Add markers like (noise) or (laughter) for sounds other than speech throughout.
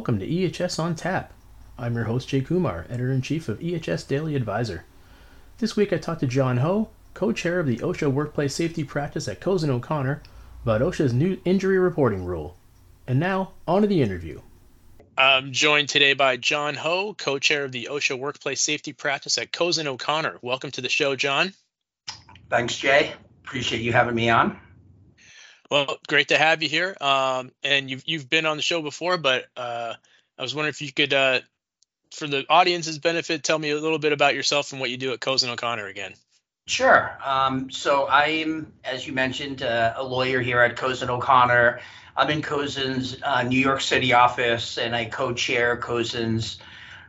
welcome to EHS on Tap. I'm your host, Jay Kumar, editor in chief of EHS Daily Advisor. This week I talked to John Ho, co chair of the OSHA Workplace Safety Practice at Cozen O'Connor, about OSHA's new injury reporting rule. And now, on to the interview. I'm joined today by John Ho, co chair of the OSHA Workplace Safety Practice at Cozen O'Connor. Welcome to the show, John. Thanks, Jay. Appreciate you having me on. Well, great to have you here. Um, and you've you've been on the show before, but uh, I was wondering if you could, uh, for the audience's benefit, tell me a little bit about yourself and what you do at Cozen O'Connor again. Sure. Um, so I'm, as you mentioned, uh, a lawyer here at Cozen O'Connor. I'm in Cozen's uh, New York City office, and I co-chair Cozen's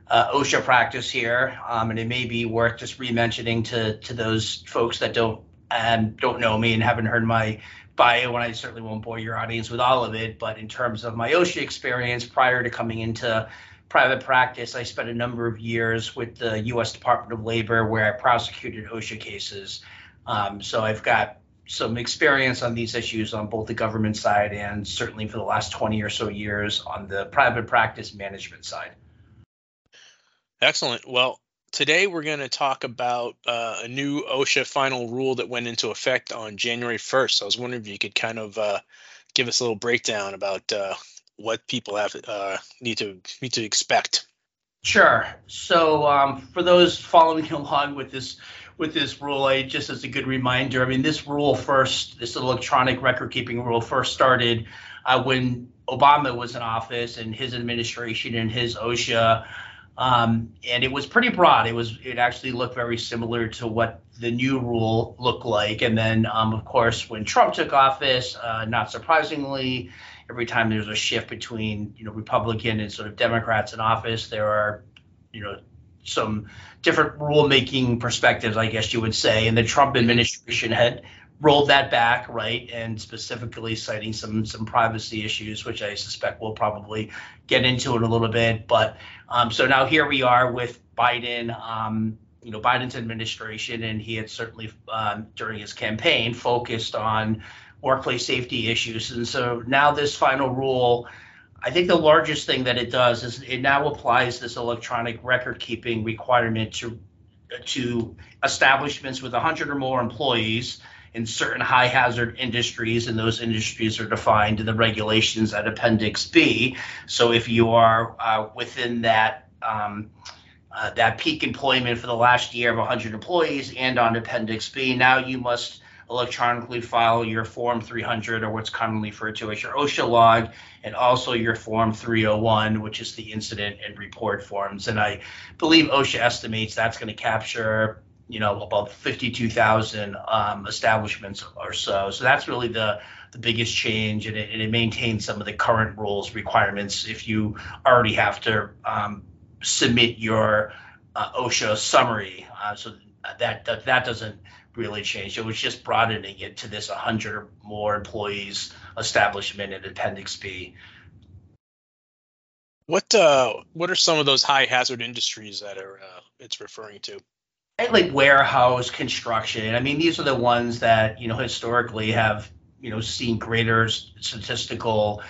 uh, OSHA practice here. Um, and it may be worth just re-mentioning to to those folks that don't and don't know me and haven't heard my bio, and I certainly won't bore your audience with all of it. But in terms of my OSHA experience prior to coming into private practice, I spent a number of years with the U.S. Department of Labor where I prosecuted OSHA cases. Um, so I've got some experience on these issues on both the government side and certainly for the last 20 or so years on the private practice management side. Excellent. Well, today we're going to talk about uh, a new OSHA final rule that went into effect on January 1st. So I was wondering if you could kind of uh, give us a little breakdown about uh, what people have uh, need to need to expect. Sure. So um, for those following along with this with this rule, I just as a good reminder, I mean this rule first, this electronic record keeping rule first started uh, when Obama was in office and his administration and his OSHA um, and it was pretty broad. It was it actually looked very similar to what the new rule looked like. And then, um, of course, when Trump took office, uh, not surprisingly, every time there's a shift between you know Republican and sort of Democrats in office, there are you know some different rulemaking perspectives, I guess you would say. And the Trump administration had rolled that back, right, and specifically citing some some privacy issues, which I suspect we'll probably get into in a little bit. But um, so now here we are with Biden. Um, you know, Biden's administration, and he had certainly um, during his campaign focused on workplace safety issues. And so now this final rule, I think the largest thing that it does is it now applies this electronic record keeping requirement to to establishments with 100 or more employees in certain high hazard industries, and those industries are defined in the regulations at Appendix B. So if you are uh, within that um, uh, that peak employment for the last year of 100 employees and on Appendix B, now you must electronically file your Form 300 or what's commonly referred to as your OSHA log, and also your Form 301, which is the incident and report forms. And I believe OSHA estimates that's going to capture you know about 52,000 um, establishments or so. So that's really the the biggest change, and it, and it, maintains some of the current rules requirements. If you already have to um, submit your uh, OSHA summary, uh, so that, that that doesn't really change. It was just broadening it to this 100 or more employees establishment in Appendix B. What uh, what are some of those high hazard industries that are uh, it's referring to? Like warehouse construction. I mean, these are the ones that you know historically have you know seen greater statistical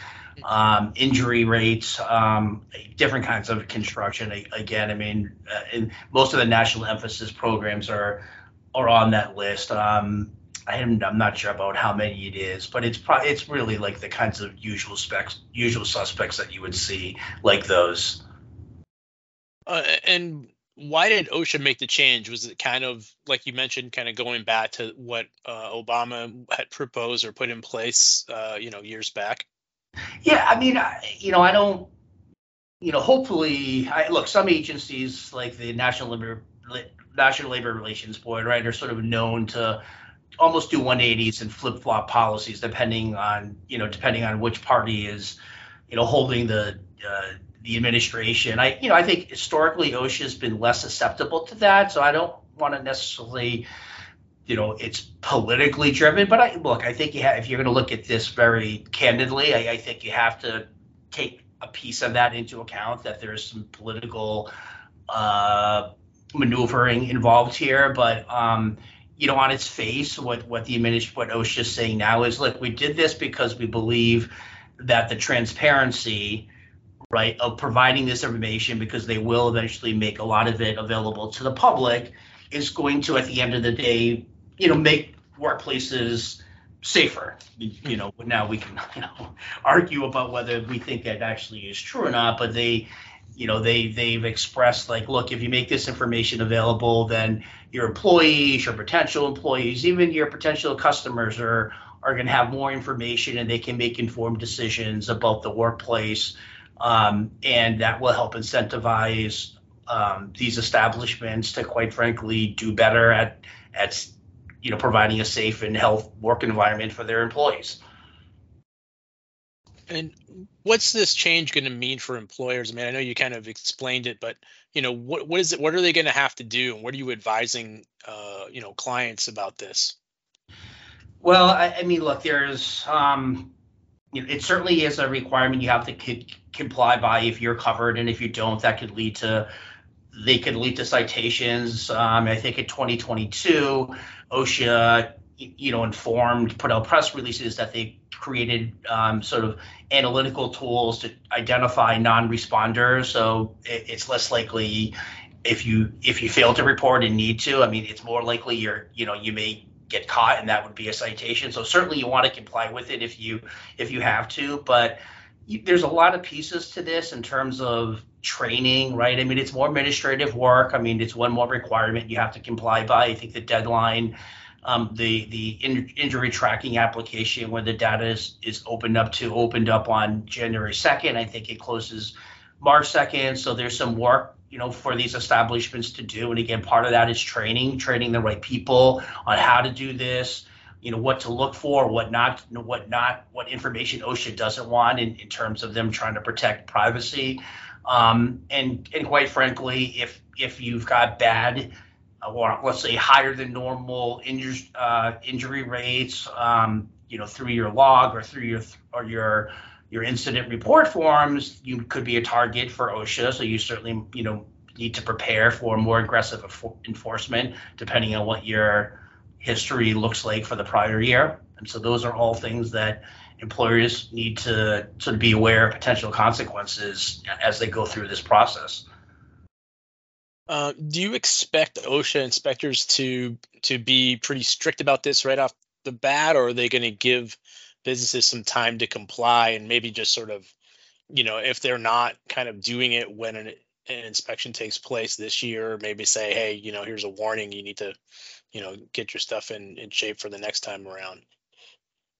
um, injury rates, um, different kinds of construction. Again, I mean, uh, most of the national emphasis programs are are on that list. Um, I'm, I'm not sure about how many it is, but it's pro- it's really like the kinds of usual specs, usual suspects that you would see, like those. Uh, and why did OSHA make the change? Was it kind of like you mentioned, kind of going back to what uh, Obama had proposed or put in place, uh, you know, years back? Yeah, I mean, I, you know, I don't, you know, hopefully, I, look, some agencies like the National Labor National Labor Relations Board, right, are sort of known to almost do 180s and flip flop policies depending on, you know, depending on which party is, you know, holding the uh, the administration. I, you know, I think historically OSHA has been less susceptible to that. So I don't want to necessarily, you know, it's politically driven. But I look, I think you have, if you're going to look at this very candidly, I, I think you have to take a piece of that into account that there's some political uh, maneuvering involved here. But um, you know, on its face, what what the administration, what OSHA is saying now is, look, we did this because we believe that the transparency right, of providing this information because they will eventually make a lot of it available to the public is going to, at the end of the day, you know, make workplaces safer. You know, now we can (laughs) you know argue about whether we think that actually is true or not, but they, you know, they they've expressed like, look, if you make this information available, then your employees, your potential employees, even your potential customers are are going to have more information and they can make informed decisions about the workplace, um, and that will help incentivize um, these establishments to, quite frankly, do better at at you know providing a safe and health work environment for their employees. And what's this change going to mean for employers? I mean, I know you kind of explained it, but you know, what what is it? What are they going to have to do, and what are you advising, uh, you know, clients about this? Well, I, I mean, look, there's, um, you know, it certainly is a requirement you have to c- comply by if you're covered, and if you don't, that could lead to they could lead to citations. Um, I think in 2022, OSHA, you know, informed, put out press releases that they created um, sort of analytical tools to identify non-responders. So it, it's less likely if you if you fail to report and need to. I mean, it's more likely you're you know you may get caught and that would be a citation. So certainly you want to comply with it if you if you have to, but there's a lot of pieces to this in terms of training, right? I mean, it's more administrative work. I mean, it's one more requirement you have to comply by. I think the deadline, um, the the in, injury tracking application where the data is is opened up to opened up on January 2nd. I think it closes March 2nd. So there's some work, you know, for these establishments to do. And again, part of that is training, training the right people on how to do this you know what to look for, what not, what not, what information OSHA doesn't want in, in terms of them trying to protect privacy. Um, and and quite frankly, if if you've got bad or let's say higher than normal injury uh, injury rates, um, you know, through your log or through your or your your incident report forms, you could be a target for OSHA. So you certainly you know need to prepare for more aggressive enforcement depending on what your history looks like for the prior year. And so those are all things that employers need to sort of be aware of potential consequences as they go through this process. Uh, do you expect OSHA inspectors to to be pretty strict about this right off the bat, or are they going to give businesses some time to comply and maybe just sort of, you know, if they're not kind of doing it when an, an inspection takes place this year, maybe say, hey, you know, here's a warning, you need to, you know, get your stuff in, in shape for the next time around.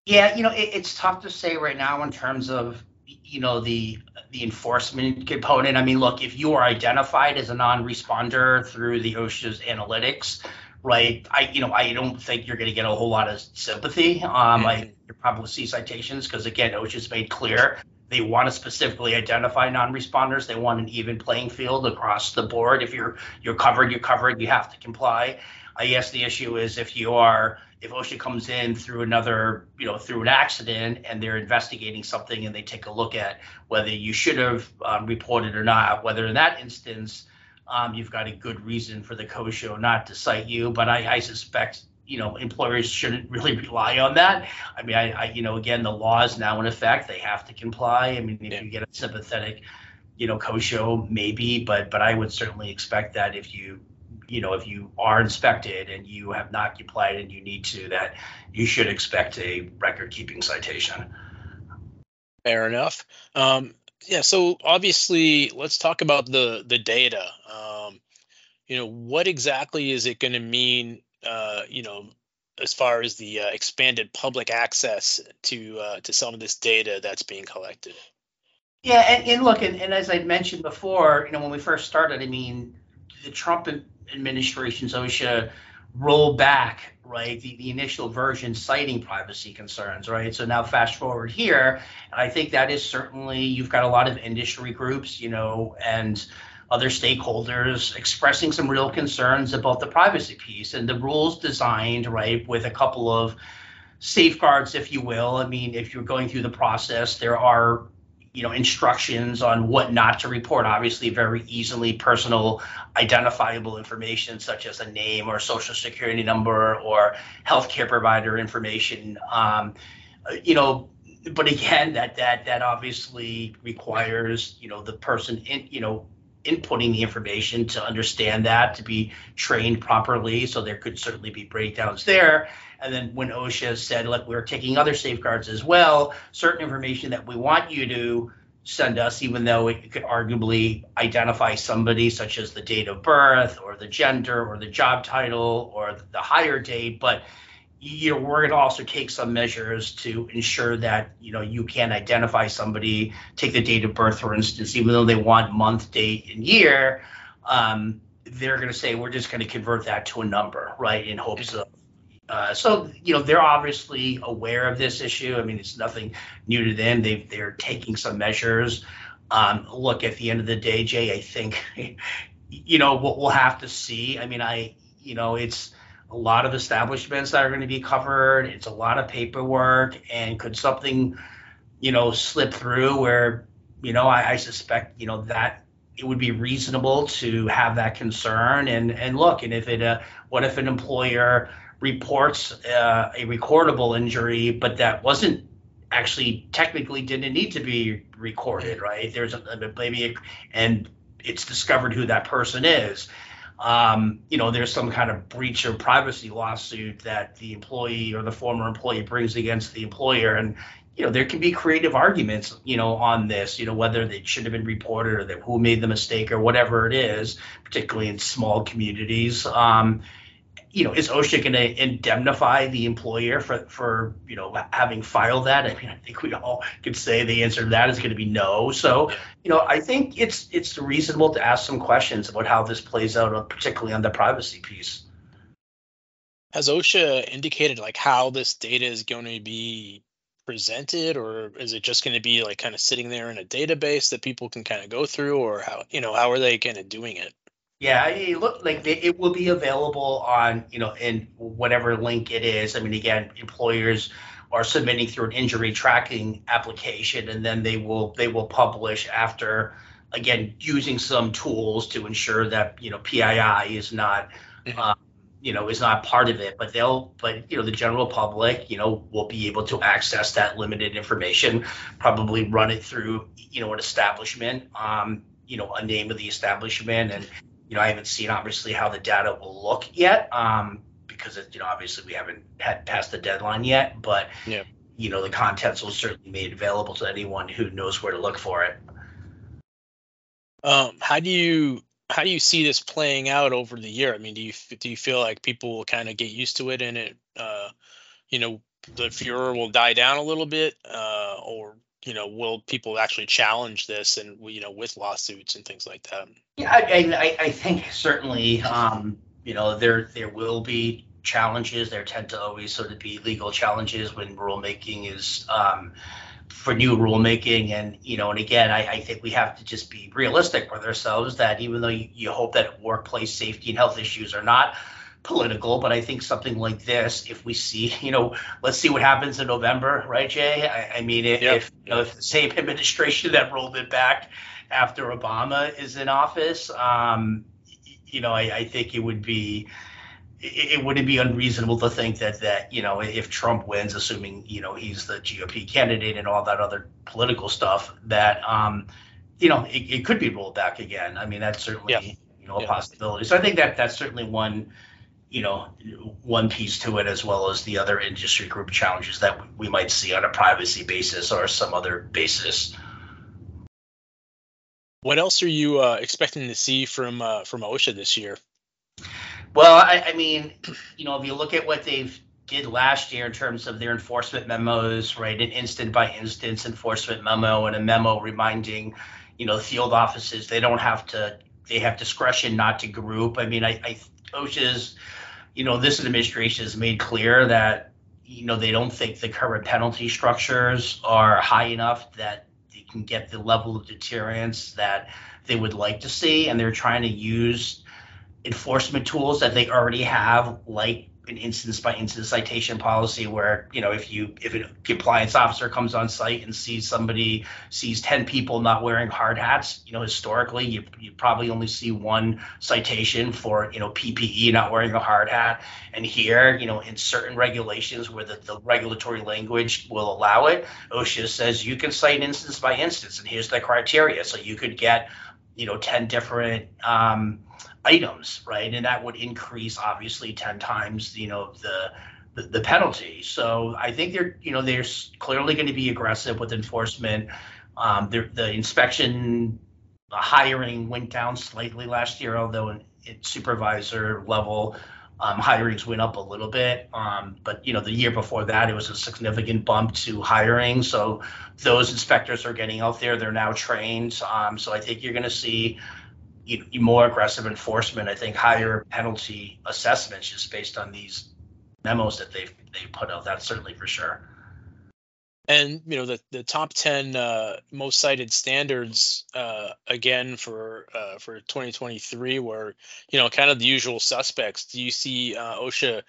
Yeah, you know, it, it's tough to say right now in terms of you know the the enforcement component. I mean, look, if you are identified as a non-responder through the OSHA's analytics, right? I you know I don't think you're going to get a whole lot of sympathy. Um, mm-hmm. I you probably see citations because again, OSHA's made clear they want to specifically identify non-responders. They want an even playing field across the board. If you're you're covered, you're covered. You have to comply. I guess the issue is if you are if OSHA comes in through another, you know, through an accident and they're investigating something and they take a look at whether you should have um, reported or not, whether in that instance um, you've got a good reason for the CSHO not to cite you. But I, I suspect, you know, employers shouldn't (laughs) really rely on that. I mean, I, I, you know, again, the law is now in effect; they have to comply. I mean, if yeah. you get a sympathetic, you know, CSHO, maybe, but but I would certainly expect that if you you know, if you are inspected and you have not complied and you need to, that you should expect a record keeping citation. Fair enough. Um, yeah. So obviously, let's talk about the the data. Um, you know, what exactly is it going to mean? Uh, you know, as far as the uh, expanded public access to uh, to some of this data that's being collected. Yeah, and, and look, and, and, as I mentioned before, you know, when we first started, I mean, the Trump administration's OSHA roll back, right, the, the initial version citing privacy concerns, right? So now fast forward here, I think that is certainly, you've got a lot of industry groups, you know, and other stakeholders expressing some real concerns about the privacy piece and the rules designed, right, with a couple of safeguards, if you will. I mean, if you're going through the process, there are you know instructions on what not to report. Obviously very easily personal identifiable information such as a name or social security number or healthcare provider information. Um, you know but again, that that that obviously requires you know the person in you know inputting the information to understand that to be trained properly. So there could certainly be breakdowns there. And then when OSHA said, look, we're taking other safeguards as well, certain information that we want you to send us, even though it could arguably identify somebody, such as the date of birth or the gender or the job title or the hire date, but we're going to also take some measures to ensure that you know you can identify somebody take the date of birth for instance even though they want month date and year um, they're going to say we're just going to convert that to a number right in hopes of uh, so you know they're obviously aware of this issue. I mean, it's nothing new to them. They they're taking some measures. Um, look, at the end of the day, Jay, I think (laughs) you know what we'll have to see. I mean, I you know it's a lot of establishments that are going to be covered. It's a lot of paperwork, and could something you know slip through where you know I, I suspect you know that it would be reasonable to have that concern and and look and if it uh, what if an employer reports uh, a recordable injury, but that wasn't actually technically didn't need to be recorded, right? There's a, maybe, a, and it's discovered who that person is. Um, you know, there's some kind of breach of privacy lawsuit that the employee or the former employee brings against the employer, and you know there can be creative arguments, you know, on this, you know, whether they should have been reported or that who made the mistake or whatever it is, particularly in small communities. Um, you know, is OSHA going to indemnify the employer for, for, you know, having filed that? I mean, I think we all could say the answer to that is going to be no. So, you know, I think it's it's reasonable to ask some questions about how this plays out, uh, particularly on the privacy piece. Has OSHA indicated like how this data is going to be presented, or is it just going to be like kind of sitting there in a database that people can kind of go through, or how you know how are they kind of doing it? Yeah, it look like it will be available on you know in whatever link it is. I mean, again, employers are submitting through an injury tracking application, and then they will they will publish after again using some tools to ensure that you know PII is not. Uh, you know, is not part of it, but they'll, but you know, the general public, you know, will be able to access that limited information, probably run it through, you know, an establishment, um, you know, a name of the establishment, and you know, I haven't seen obviously how the data will look yet, um, because it, you know, obviously we haven't had passed the deadline yet. But yeah. you know, the contents will certainly be made available to anyone who knows where to look for it. Um, how do you how do you see this playing out over the year? I mean, do you do you feel like people will kind of get used to it and it, uh, you know, the furor will die down a little bit, uh, or you know, will people actually challenge this and you know with lawsuits and things like that? Yeah, I, I, I think certainly, um, you know, there there will be challenges. There tend to always sort of be legal challenges when rulemaking is um, for new rulemaking, and you know, and again, I, I think we have to just be realistic with ourselves that even though you, you hope that workplace safety and health issues are not political, but I think something like this, if we see, (laughs) you know, let's see what happens in November, right, Jay? I, I mean, if, yep. if, you know, if the same (laughs) administration that rolled it back after Obama is in office, um, you know, I, I think it would be it, wouldn't be unreasonable to think that that you know if Trump wins, assuming you know he's the GOP candidate and all that other political stuff, that um, you know it, it could be rolled back again. I mean, that's certainly yeah. you know a yeah. possibility. So I think that that's certainly one you know one piece to it as well as the other industry group challenges that we might see on a privacy basis or some other basis. What else are you uh, expecting to see from uh, from osha this year? Well I, I, mean you know if you look at what they've did last year in terms of their enforcement memos right an instant by instance enforcement memo and a memo reminding you know field offices they don't have to they have discretion not to group. I mean i, I osha's you know, this administration has made clear that, you know, they don't think the current penalty structures are high enough that they can get the level of deterrence that they would like to see. And they're trying to use enforcement tools that they already have, like an instance by instance citation policy where you know if you if a compliance officer comes on site and sees somebody sees 10 people not wearing hard hats you know historically you, you probably only see one citation for you know ppe not wearing a hard hat. And here you know in certain regulations where the, the regulatory language will allow it osha says you can cite instance by instance and here's the criteria. So you could get you know 10 different um, items, right? And that would increase obviously 10 times, you know, the the, the penalty. So I think they're, you know, they're clearly going to be aggressive with enforcement. Um, the inspection hiring went down slightly last year, although in, in supervisor level um, hirings went up a little bit. Um, but you know, the year before that, it was a significant bump to hiring. So those inspectors are getting out there; they're now trained. Um, so I think you're going to see you know, more aggressive enforcement. I think higher penalty assessments just based on these memos that they've they put out. That's certainly for sure. And you know the the top ten uh, most cited standards uh, again for uh, for 2023 were you know kind of the usual suspects. Do you see uh, OSHA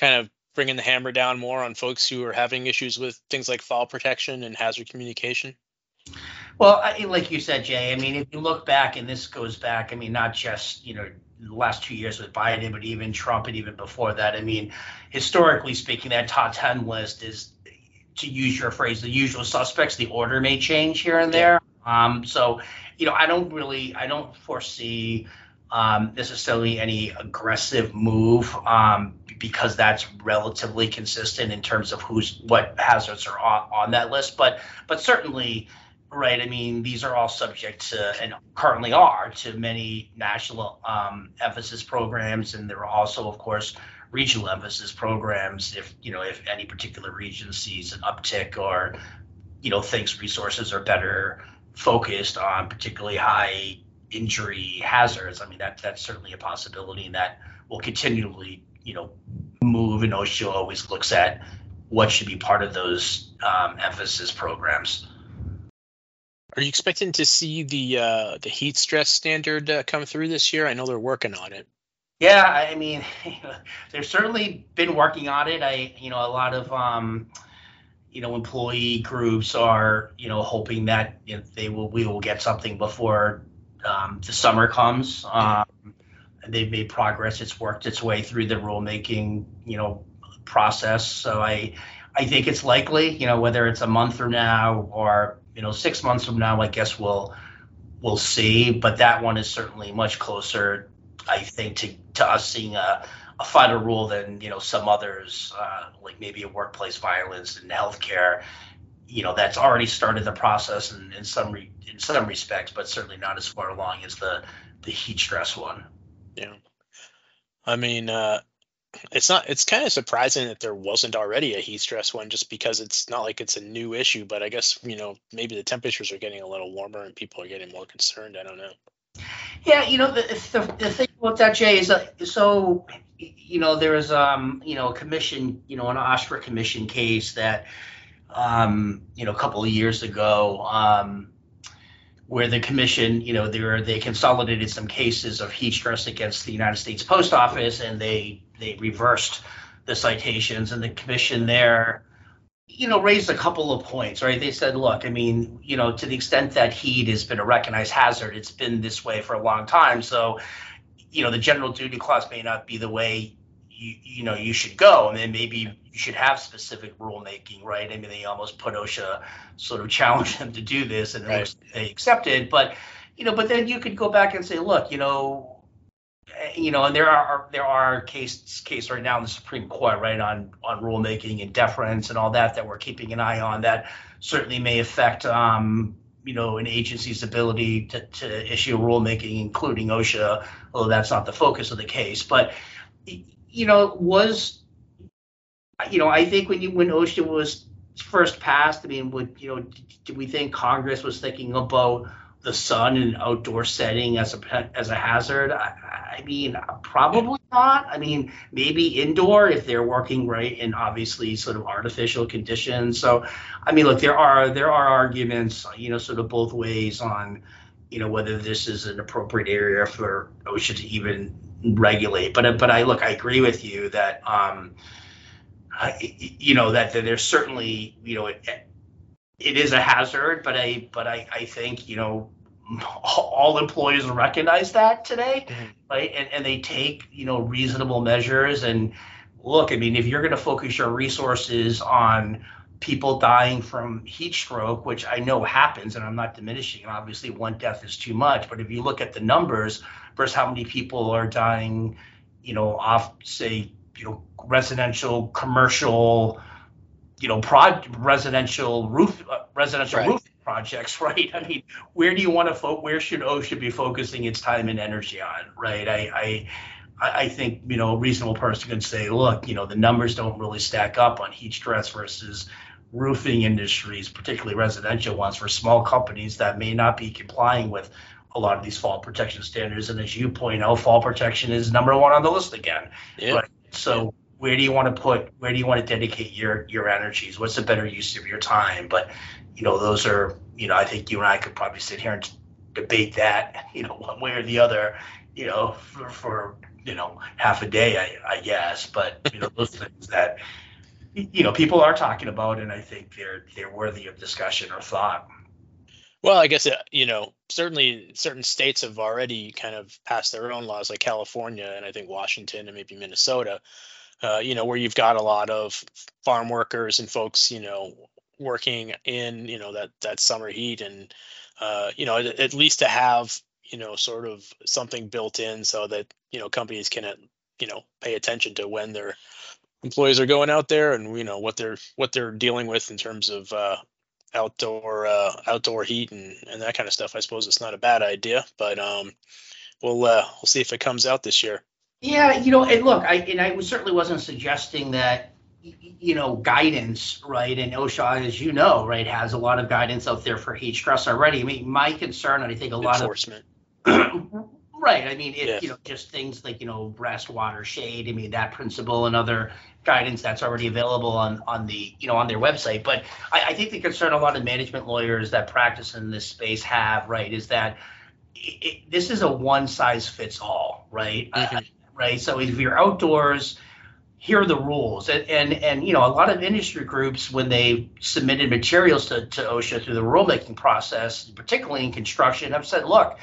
kind of bringing the hammer down more on folks who are having issues with things like fall protection and hazard communication? Well, I, like you said, Jay, I mean, if you look back, and this goes back, I mean, not just, you know, the last two years with Biden, but even Trump and even before that. I mean, historically speaking, that top 10 list is, to use your phrase, the usual suspects. The order may change here and there. Um, so, you know, I don't really, I don't foresee um, necessarily any aggressive move um, because that's relatively consistent in terms of who's what hazards are on, on that list. But, but certainly, right? I mean, these are all subject to, and currently are, to many national um, emphasis programs, and there are also, of course, regional emphasis programs. If you know, if any particular region sees an uptick, or you know, thinks resources are better focused on particularly high injury hazards. I mean, that that's certainly a possibility, and that will continually, you know, move. And OSHA always looks at what should be part of those um, emphasis programs. Are you expecting to see the uh, the heat stress standard uh, come through this year? I know they're working on it. Yeah, I mean, (laughs) they've certainly been working on it. I, you know, a lot of, um, you know, employee groups are, you know, hoping that you know, they will, we will get something before um, the summer comes. Um, they've made progress. It's worked its way through the rulemaking, you know, process. So I, I think it's likely, you know, whether it's a month from now or you know, six months from now, I guess we'll we'll see. But that one is certainly much closer, I think, to, to us seeing a, a final rule than you know some others, uh, like maybe a workplace violence and healthcare. You know, that's already started the process in, in some re, in some respects, but certainly not as far along as the the heat stress one. Yeah, I mean, uh, it's not it's kind of surprising that there wasn't already a heat stress one just because it's not like it's a new issue but i guess you know maybe the temperatures are getting a little warmer and people are getting more concerned i don't know yeah you know the, the, the thing about that jay is that so you know there was um you know a commission you know an OSHRC commission case that um you know a couple of years ago um where the commission, you know, they they consolidated some cases of heat stress against the United States Post Office, and they they reversed the citations, and the commission there, you know, raised a couple of points, right? They said, look, I mean, you know, to the extent that heat has been a recognized hazard, it's been this way for a long time, so, you know, the general duty clause may not be the way you, you know you should go. And then maybe you should have specific rulemaking right? I mean they almost put osha sort of (laughs) challenge them to do this and right. they accepted but you know but then you could go back and say look you know eh, you know and there are there are case case right now in the supreme court right on on rulemaking and deference and all that that we're keeping an eye on that certainly may affect um you know an agency's ability to, to issue rulemaking including osha although that's not the focus of the case. But you know, was, you know, I think when you when OSHA was first passed, I mean, would you know, did we think Congress was thinking about the sun in an outdoor setting as a as a hazard? I, I mean, probably not. I mean, maybe indoor if they're working right in obviously sort of artificial conditions. So, I mean, look, there are there are arguments, you know, sort of both ways on, you know, whether this is an appropriate area for OSHA to even regulate. But but I look, I agree with you that um, you know that, that there's certainly you know it, it is a hazard, but I but I I think you know all employees recognize that today, mm-hmm. right? And and they take you know reasonable measures and look. I mean, if you're going to focus your resources on people dying from heat stroke, which I know happens, and I'm not diminishing. Obviously, one death is too much, but if you look at the numbers versus how many people are dying, you know, off say, you know, residential, commercial, you know, prod residential roof, uh, residential right. roof projects, (laughs) right? I mean, where do you want to fo- where should OSHA be focusing its time and energy on, right? I, I I think you know a reasonable person can say, look, you know the numbers don't really stack up on heat stress versus roofing industries, particularly residential ones, for small companies that may not be complying with a lot of these fall protection standards. And as you point out, fall protection is number one on the list again. Yeah. Right? So. Where do you want to put? Where do you want to dedicate your your energies? What's a better use of your time? But you know, those are you know, I think you and I could probably sit here and debate that, (laughs) you know, one way or the other, you know, for, for you know half a day, I, I guess. But you know, those things that you know people are talking about, and I think they're they're worthy of discussion or thought. Well, I guess uh, you know certainly certain states have already kind of passed their own laws, like California and I think Washington and maybe Minnesota. Uh, you know, where you've got a lot of farm workers and folks, you know, working in you know that that summer heat, and uh, you know at, at least to have you know sort of something built in so that you know companies can you know pay attention to when their employees are going out there and you know what they're what they're dealing with in terms of uh, outdoor uh, outdoor heat and, and that kind of stuff. I suppose it's not a bad idea, but um, we'll uh, we'll see if it comes out this year. Yeah, you know, and look, I and I certainly wasn't suggesting that you know guidance, right? And OSHA, as you know, right, has a lot of guidance out there for heat stress already. I mean, my concern, and I think a lot Enforcement. of (clears throat) Right. I mean, if yeah. you know, just things like you know, rest, water, shade. I mean, that principle and other guidance that's already available on on the you know on their website. But I, I think the concern a lot of management lawyers that practice in this space have, right, is that it, it, this is a one size fits all, right? Mm-hmm. Uh, right. So if you're outdoors, here are the rules, and, and and you know, a lot of industry groups when they submitted materials to to OSHA through the rulemaking process, particularly in construction, have said, look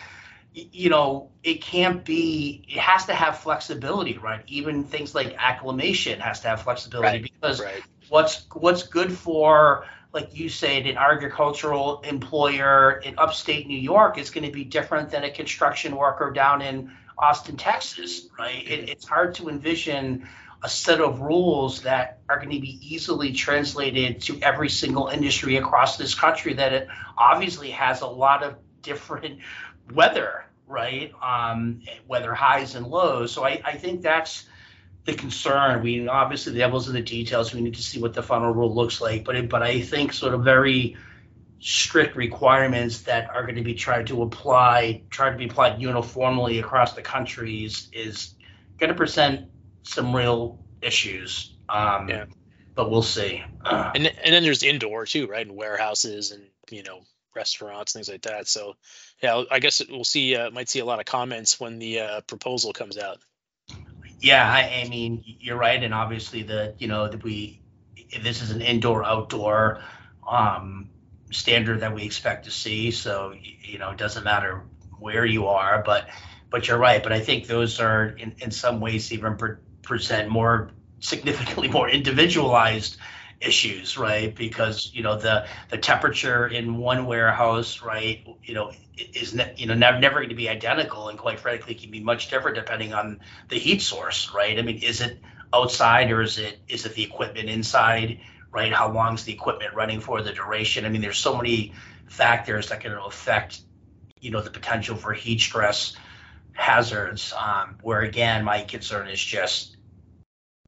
you know, it can't be, it has to have flexibility, right? Even things like acclimation has to have flexibility right. because right. what's what's good for, like you said, an agricultural employer in upstate New York is going to be different than a construction worker down in Austin, Texas, right? It, it's hard to envision a set of rules that are going to be easily translated to every single industry across this country that it obviously has a lot of different weather, right? Um, weather highs and lows. So I, I think that's the concern. We obviously the devil's in the details. We need to see what the final rule looks like. But it, but I think sort of very strict requirements that are going to be tried to apply, try to be applied uniformly across the countries is, going to present some real issues. Um, yeah. But we'll see. (clears throat) and and then there's indoor too, right? In warehouses and you know restaurants, things like that. So, yeah, I guess we'll see. Uh, might see a lot of comments when the uh, proposal comes out. Yeah, I, I, mean, you're right, and obviously the you know that we this is an indoor outdoor um, standard that we expect to see. So you know, it doesn't matter where you are, but but you're right. But I think those are in, in some ways even pre- present more significantly more individualized issues, right? Because you know the the temperature in one warehouse, right, you know, is ne- you know never, never going to be identical, and quite frankly, can be much different depending on the heat source, right? I mean, is it outside or is it is it the equipment inside, right? How long is the equipment running for? The duration. I mean, there's so many factors that can affect, you know, the potential for heat stress hazards. Um, where again, my concern is just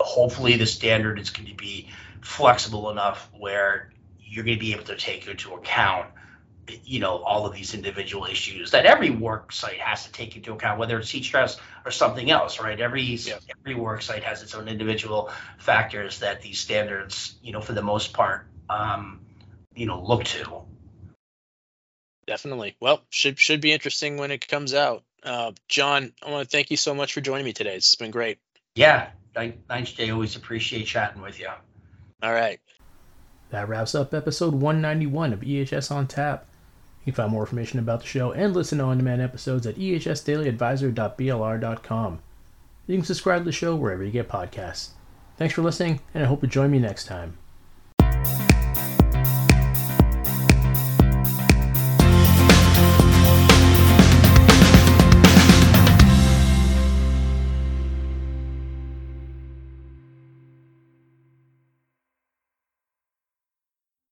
hopefully the standard is going to be flexible enough where you're going to be able to take into account you know all of these individual issues that every work site has to take into account whether it's heat stress or something else right every yeah. every work site has its own individual factors that these standards you know for the most part um, you know look to definitely well should should be interesting when it comes out Uh, John, I want to thank you so much for joining me today. It's been great. Yeah, thanks, Jay. Always appreciate chatting with you. All right. That wraps up episode 191 of EHS on Tap. You can find more information about the show and listen to on demand episodes at ehsdailyadvisor.blr.com. You can subscribe to the show wherever you get podcasts. Thanks for listening, and I hope you join me next time.